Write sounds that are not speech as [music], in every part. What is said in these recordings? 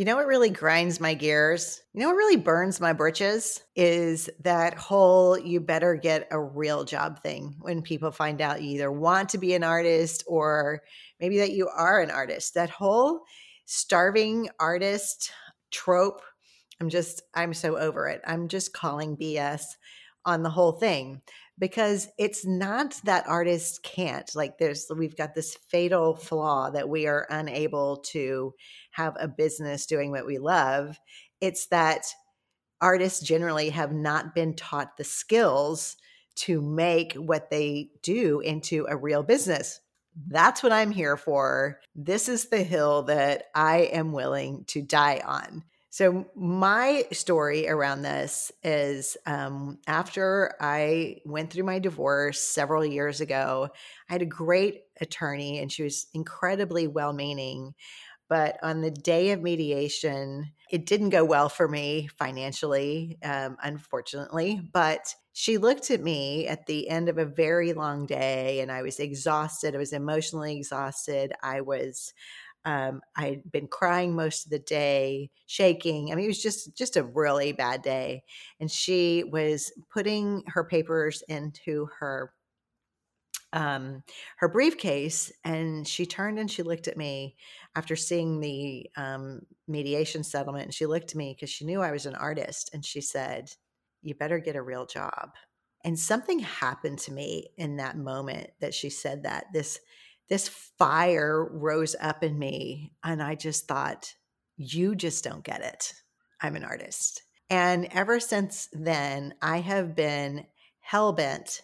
You know what really grinds my gears? You know what really burns my britches? Is that whole you better get a real job thing when people find out you either want to be an artist or maybe that you are an artist. That whole starving artist trope. I'm just, I'm so over it. I'm just calling BS on the whole thing because it's not that artists can't like there's we've got this fatal flaw that we are unable to have a business doing what we love it's that artists generally have not been taught the skills to make what they do into a real business that's what I'm here for. This is the hill that I am willing to die on. So, my story around this is um, after I went through my divorce several years ago, I had a great attorney and she was incredibly well meaning. But on the day of mediation, it didn't go well for me financially, um, unfortunately. But she looked at me at the end of a very long day and I was exhausted. I was emotionally exhausted. I was um, I'd been crying most of the day, shaking. I mean, it was just just a really bad day. And she was putting her papers into her um, her briefcase, and she turned and she looked at me after seeing the um, mediation settlement. And she looked at me because she knew I was an artist, and she said, "You better get a real job." And something happened to me in that moment that she said that this this fire rose up in me. And I just thought, you just don't get it. I'm an artist. And ever since then, I have been hell bent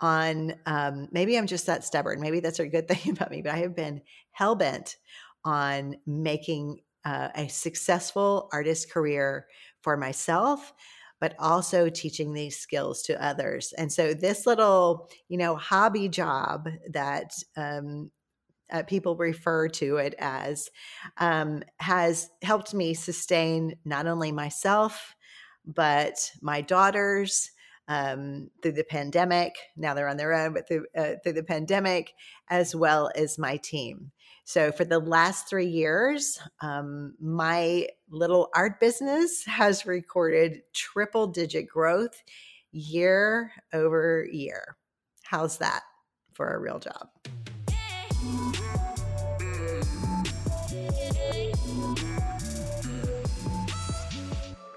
on um, maybe I'm just that stubborn. Maybe that's a good [laughs] thing about me, but I have been hell bent on making uh, a successful artist career for myself but also teaching these skills to others. And so this little, you know, hobby job that um, uh, people refer to it as um, has helped me sustain not only myself but my daughters um, through the pandemic. Now they're on their own, but through, uh, through the pandemic, as well as my team. So, for the last three years, um, my little art business has recorded triple digit growth year over year. How's that for a real job?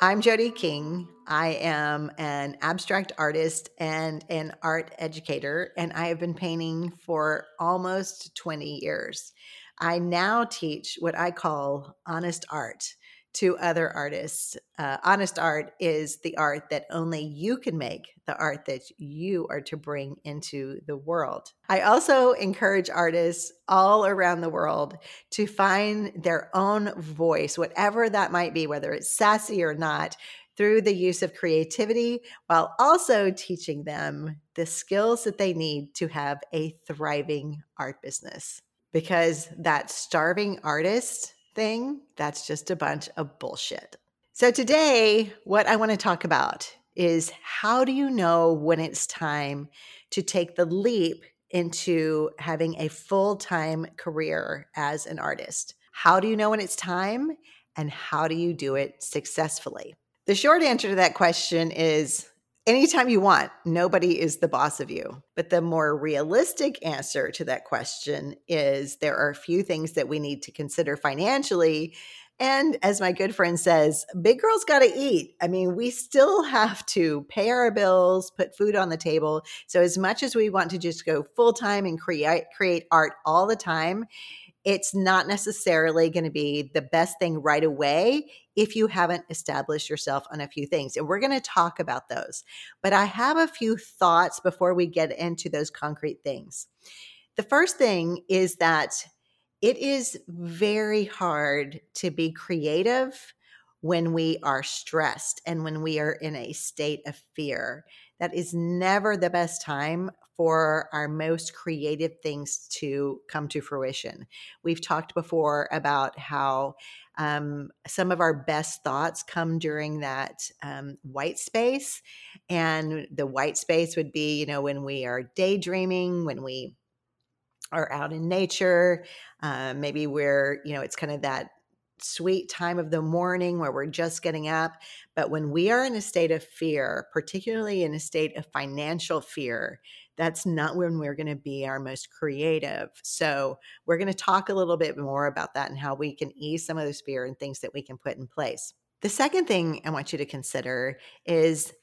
I'm Jodie King. I am an abstract artist and an art educator, and I have been painting for almost 20 years. I now teach what I call honest art to other artists. Uh, honest art is the art that only you can make, the art that you are to bring into the world. I also encourage artists all around the world to find their own voice, whatever that might be, whether it's sassy or not, through the use of creativity, while also teaching them the skills that they need to have a thriving art business because that starving artist thing, that's just a bunch of bullshit. So, today, what I want to talk about is how do you know when it's time to take the leap into having a full time career as an artist? How do you know when it's time? And how do you do it successfully? The short answer to that question is anytime you want. Nobody is the boss of you. But the more realistic answer to that question is there are a few things that we need to consider financially. And as my good friend says, big girls got to eat. I mean, we still [laughs] have to pay our bills, put food on the table. So as much as we want to just go full time and create create art all the time, it's not necessarily going to be the best thing right away if you haven't established yourself on a few things. And we're going to talk about those. But I have a few thoughts before we get into those concrete things. The first thing is that it is very hard to be creative when we are stressed and when we are in a state of fear. That is never the best time for our most creative things to come to fruition. We've talked before about how um, some of our best thoughts come during that um, white space. And the white space would be, you know, when we are daydreaming, when we are out in nature. Uh, maybe we're, you know, it's kind of that sweet time of the morning where we're just getting up. But when we are in a state of fear, particularly in a state of financial fear, that's not when we're going to be our most creative. So, we're going to talk a little bit more about that and how we can ease some of those fear and things that we can put in place. The second thing I want you to consider is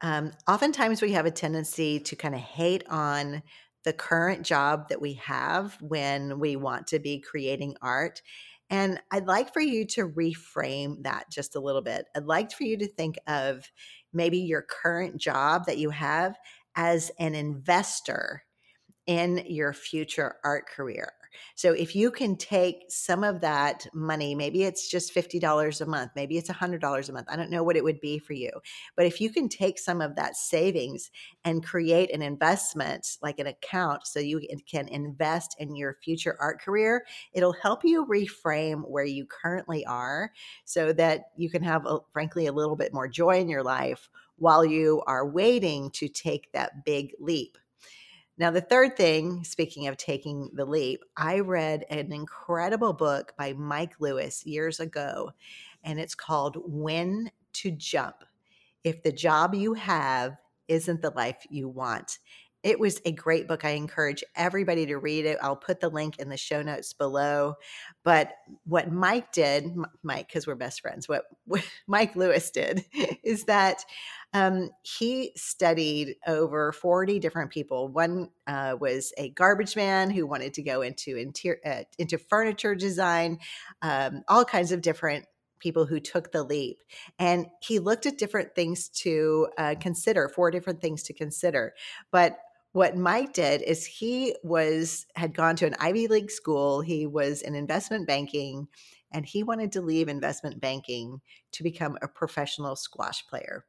um, oftentimes we have a tendency to kind of hate on the current job that we have when we want to be creating art. And I'd like for you to reframe that just a little bit. I'd like for you to think of maybe your current job that you have as an investor in your future art career. So if you can take some of that money, maybe it's just $50 a month, maybe it's $100 a month. I don't know what it would be for you. But if you can take some of that savings and create an investment, like an account, so you can invest in your future art career, it'll help you reframe where you currently are so that you can have, a, frankly, a little bit more joy in your life while you are waiting to take that big leap. Now, the third thing, speaking of taking the leap, I read an incredible book by Mike Lewis years ago, and it's called When to Jump If the Job You Have Isn't the Life You Want. It was a great book. I encourage everybody to read it. I'll put the link in the show notes below. But what Mike did, Mike, because we're best friends, what, [laughs] what Mike Lewis did is that um, he studied over 40 different people. One uh, was a garbage man who wanted to go into interior, uh, into furniture design, um, all kinds of different people who took the leap. And he looked at different things to uh, consider, four different things to consider. But what Mike did is he was had gone to an Ivy League school. He was in investment banking and he wanted to leave investment banking to become a professional squash player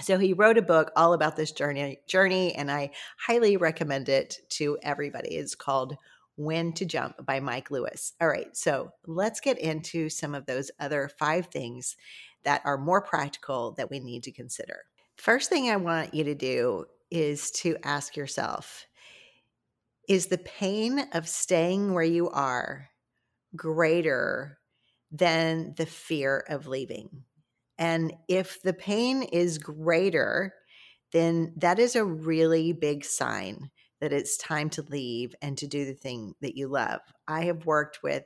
so he wrote a book all about this journey journey and i highly recommend it to everybody. It's called when to jump by mike lewis. All right so let's get into some of those other five things that are more practical that we need to consider. First thing i want you to do is to ask yourself is the pain of staying where you are greater than the fear of leaving and if the pain is greater, then that is a really big sign that it's time to leave and to do the thing that you love. I have worked with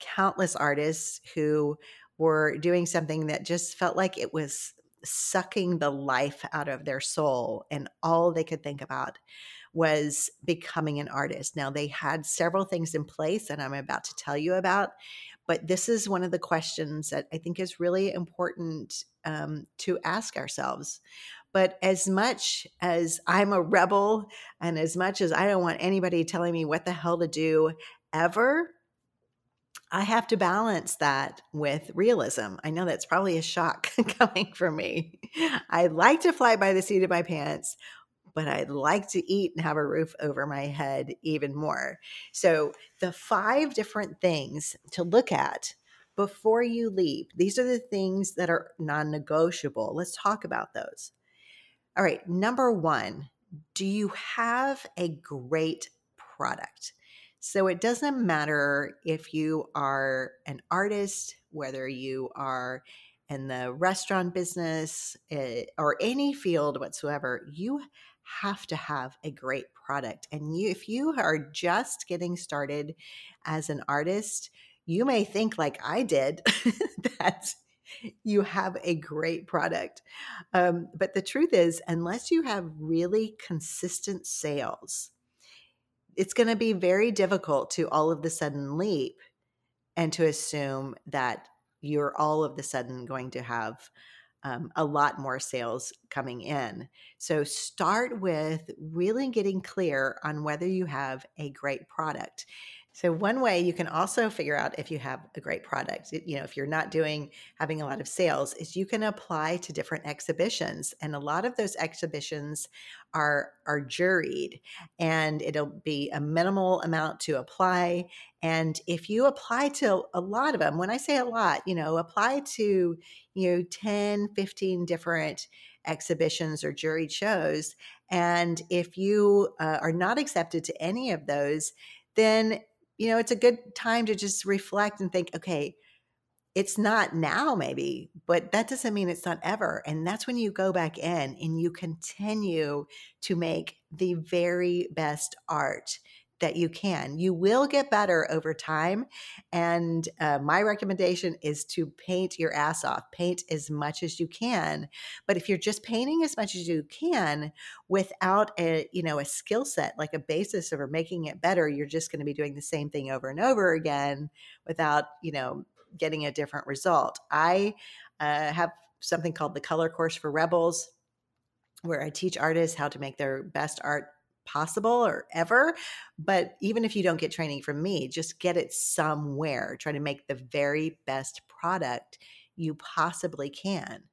countless artists who were doing something that just felt like it was sucking the life out of their soul, and all they could think about was becoming an artist. Now, they had several things in place that I'm about to tell you about, but this is one of the questions that I think is really important um, to ask ourselves. But as much as I'm a rebel and as much as I don't want anybody telling me what the hell to do ever, I have to balance that with realism. I know that's probably a shock [laughs] coming from me. I like to fly by the seat of my pants, but I'd like to eat and have a roof over my head even more. So, the five different things to look at before you leave, these are the things that are non negotiable. Let's talk about those. All right, number one, do you have a great product? So it doesn't matter if you are an artist, whether you are in the restaurant business eh, or any field whatsoever, you have to have a great product. And you, if you are just getting started as an artist, you may think, like I did, [laughs] that you have a great product. Um, but the truth is, unless you have really consistent sales, it's going to be very difficult to all of the sudden leap and to assume that you're all of the sudden going to have um, a lot more sales coming in. So start with really getting clear on whether you have a great product. So one way you can also figure out if you have a great product, you know, if you're not doing having a lot of sales, is you can apply to different exhibitions, and a lot of those exhibitions are are juried, and it'll be a minimal amount to apply. And if you apply to a lot of them, when I say a lot, you know, apply to you know 10, 15 different exhibitions or juried shows, and if you uh, are not accepted to any of those, then you know, it's a good time to just reflect and think, okay, it's not now, maybe, but that doesn't mean it's not ever. And that's when you go back in and you continue to make the very best art that you can. You will get better over time. And uh, my recommendation is to paint your ass off, paint as much as you can. But if you're just painting as much as you can without a, you know, a skill set, like a basis of making it better, you're just going to be doing the same thing over and over again without, you know, getting a different result. I uh, have something called the color course for rebels where I teach artists how to make their best art possible or ever. But even if you don't get training from me, just get it somewhere. Try to make the very best product you possibly can.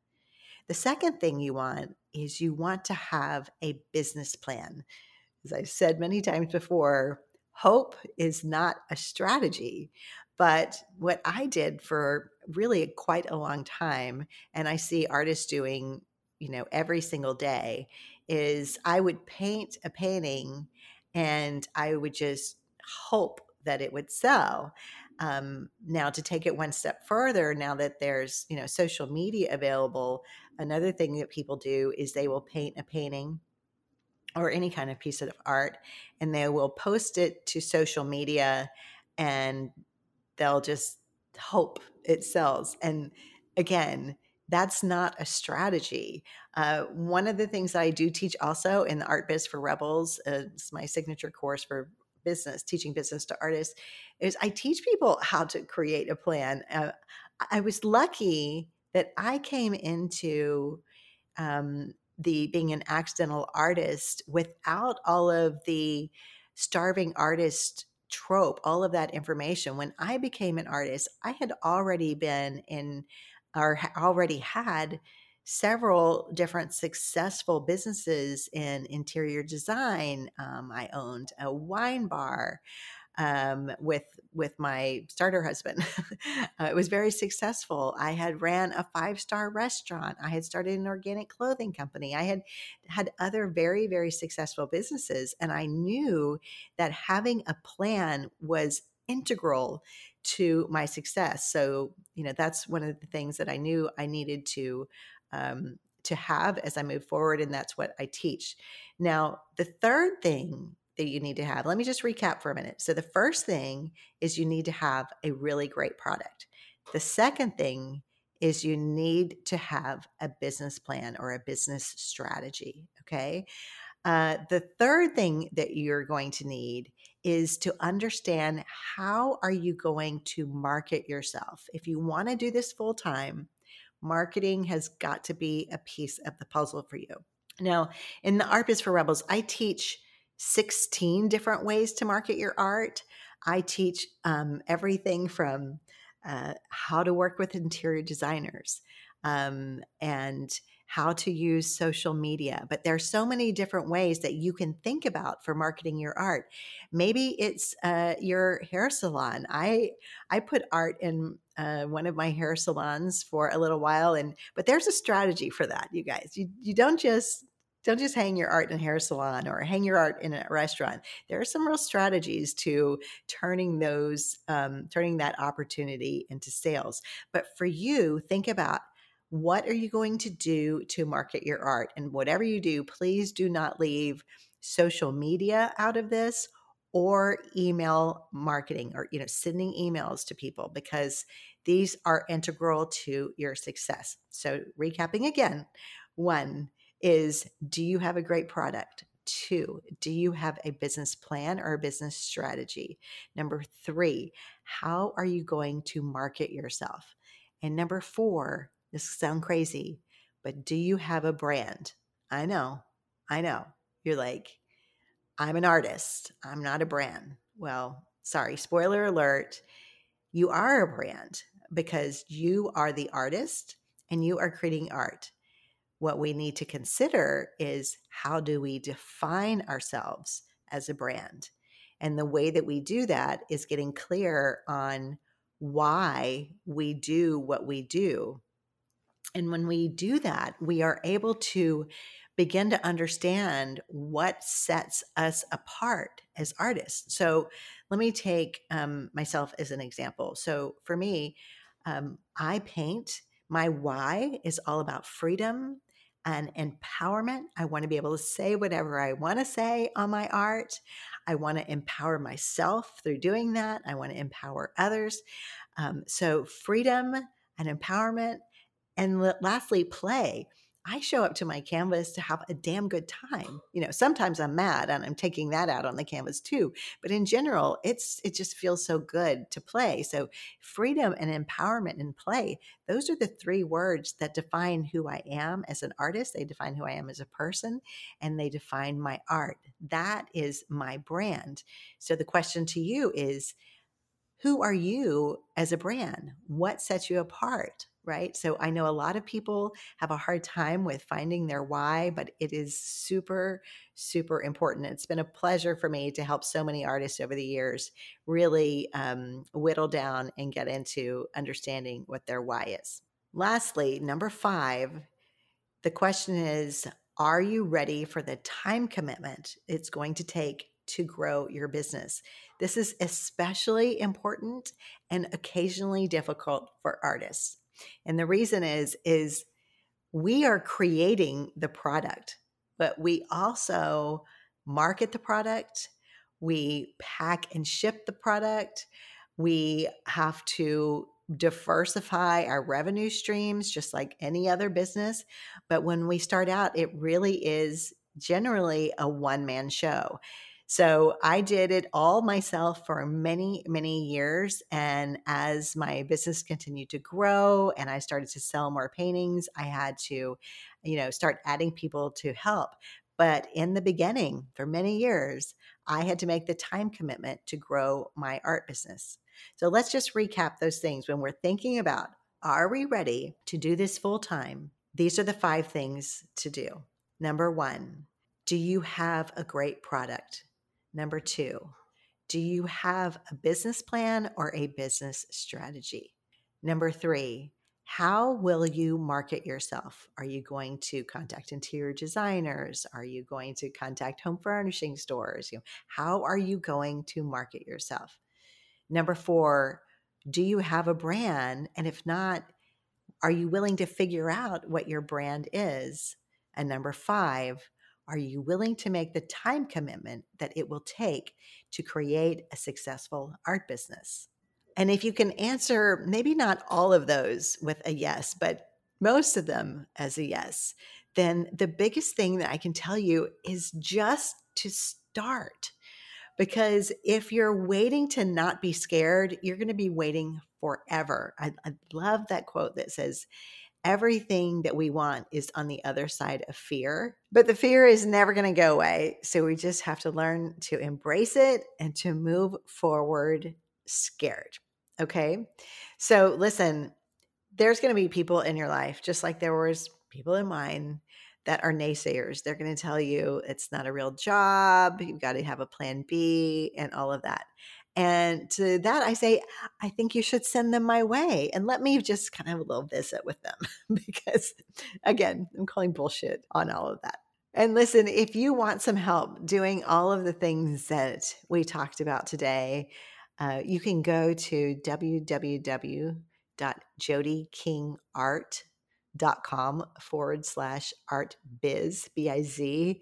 The second thing you want is you want to have a business plan. As I've said many times before, hope is not a strategy. But what I did for really quite a long time, and I see artists doing, you know, every single day, is I would paint a painting and I would just hope that it would sell. Um, now to take it one step further, now that there's you know social media available, another thing that people do is they will paint a painting or any kind of piece of art and they will post it to social media and they'll just hope it sells. And again, that's not a strategy. Uh, one of the things that I do teach also in the Art Biz for Rebels, uh, it's my signature course for business, teaching business to artists, is I teach people how to create a plan. Uh, I was lucky that I came into um, the being an accidental artist without all of the starving artist trope, all of that information. When I became an artist, I had already been in or already had several different successful businesses in interior design. Um, I owned a wine bar um, with with my starter husband. [laughs] uh, it was very successful. I had ran a five star restaurant. I had started an organic clothing company. I had had other very very successful businesses, and I knew that having a plan was integral to my success. So, you know, that's one of the things that I knew I needed to um, to have as I move forward, and that's what I teach. Now, the third thing that you need to have, let me just recap for a minute. So, the first thing is you need to have a really great product. The second thing is you need to have a business plan or a business strategy. Okay. Uh, the third thing that you're going to need is to understand how are you going to market yourself. If you want to do this full time, marketing has got to be a piece of the puzzle for you. Now, in the Art Biz for Rebels, I teach 16 different ways to market your art. I teach um, everything from uh, how to work with interior designers um, and how to use social media. But there are so many different ways that you can think about for marketing your art. Maybe it's uh, your hair salon. I I put art in uh, one of my hair salons for a little while, and but there's a strategy for that, you guys. You you don't just don't just hang your art in a hair salon or hang your art in a restaurant. There are some real strategies to turning those, um, turning that opportunity into sales. But for you, think about what are you going to do to market your art? And whatever you do, please do not leave social media out of this or email marketing or you know sending emails to people because these are integral to your success. So recapping again, one is do you have a great product? Two, do you have a business plan or a business strategy? Number three, how are you going to market yourself? And number four, this sound crazy, but do you have a brand? I know, I know. You're like, I'm an artist. I'm not a brand. Well, sorry, spoiler alert. You are a brand because you are the artist and you are creating art. What we need to consider is how do we define ourselves as a brand? And the way that we do that is getting clear on why we do what we do and when we do that, we are able to begin to understand what sets us apart as artists. So let me take um, myself as an example. So for me, Um, I paint. My why is all about freedom and empowerment. I want to be able to say whatever I want to say on my art. I want to empower myself through doing that. I want to empower others. Um, so, freedom and empowerment. And lastly, play. I show up to my canvas to have a damn good time. You know, sometimes I'm mad and I'm taking that out on the canvas too, but in general, it's it just feels so good to play. So, freedom and empowerment and play, those are the three words that define who I am as an artist, they define who I am as a person, and they define my art. That is my brand. So the question to you is who are you as a brand? What sets you apart? Right? So I know a lot of people have a hard time with finding their why, but it is super, super important. It's been a pleasure for me to help so many artists over the years really um, whittle down and get into understanding what their why is. Lastly, number five, the question is Are you ready for the time commitment it's going to take to grow your business? This is especially important and occasionally difficult for artists. And the reason is is we are creating the product, but we also market the product, we pack and ship the product, we have to diversify our revenue streams just like any other business. But when we start out, it really is generally a one man show. So I did it all myself for many, many years. And as my business continued to grow and I started to sell more paintings, I had to, you know, start adding people to help. But in the beginning, for many years, I had to make the time commitment to grow my art business. So let's just recap those things. When we're thinking about, are we ready to do this full time? These are the five things to do. Number one, do you have a great product? Number two, do you have a business plan or a business strategy? Number three, how will you market yourself? Are you going to contact interior designers? Are you going to contact home furnishing stores? You know, how are you going to market yourself? Number four, do you have a brand? And if not, are you willing to figure out what your brand is? And number five, are you willing to make the time commitment that it will take to create a successful art business? And if you can answer maybe not all of those with a yes, but most of them as a yes, then the biggest thing that I can tell you is just to start. Because if you're waiting to not be scared, you're going to be waiting forever. I, I love that quote that says, everything that we want is on the other side of fear. But the fear is never going to go away. So we just have to learn to embrace it and to move forward scared. Okay. So listen, there's going to be people in your life, just like there was people in mine that are naysayers. They're going to tell you it's not a real job. You've got to have a plan B and all of that. And to that, I say, I think you should send them my way and let me just kind of have a little visit with them [laughs] because, again, I'm calling bullshit on all of that. And listen, if you want some help doing all of the things that we talked about today, uh, you can go to www.jodiekingart.com forward slash art biz, B I Z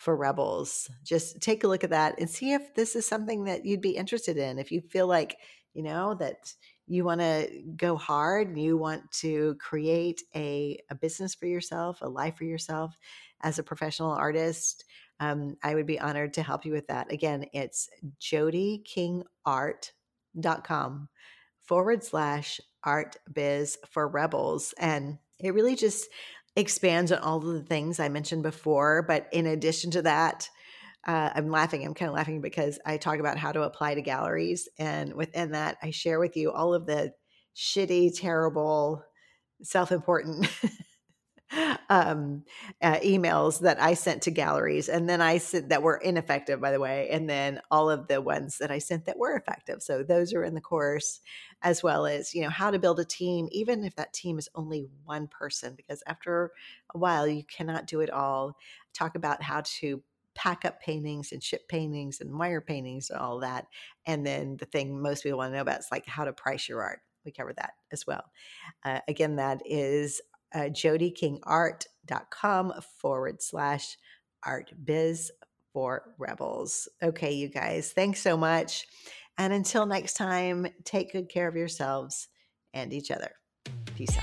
for rebels. Just take a look at that and see if this is something that you'd be interested in. If you feel like, you know, that you want to go hard and you want to create a, a business for yourself, a life for yourself as a professional artist, um, I would be honored to help you with that. Again, it's jodiekingart.com forward slash art biz for rebels. And it really just expands on all of the things I mentioned before. But in addition to that, uh, I'm laughing. I'm kind of laughing because I talk about how to apply to galleries. And within that, I share with you all of the shitty, terrible, self important [laughs] [laughs] um, uh, emails that I sent to galleries, and then I sent that were ineffective, by the way, and then all of the ones that I sent that were effective. So those are in the course, as well as you know how to build a team, even if that team is only one person, because after a while you cannot do it all. Talk about how to pack up paintings and ship paintings and wire paintings and all that. And then the thing most people want to know about is like how to price your art. we cover that as well. Uh, again, that is uh, jodiekingart.com forward slash art biz for rebels. Okay, you guys, thanks so much. And until next time, take good care of yourselves and each other. Peace out.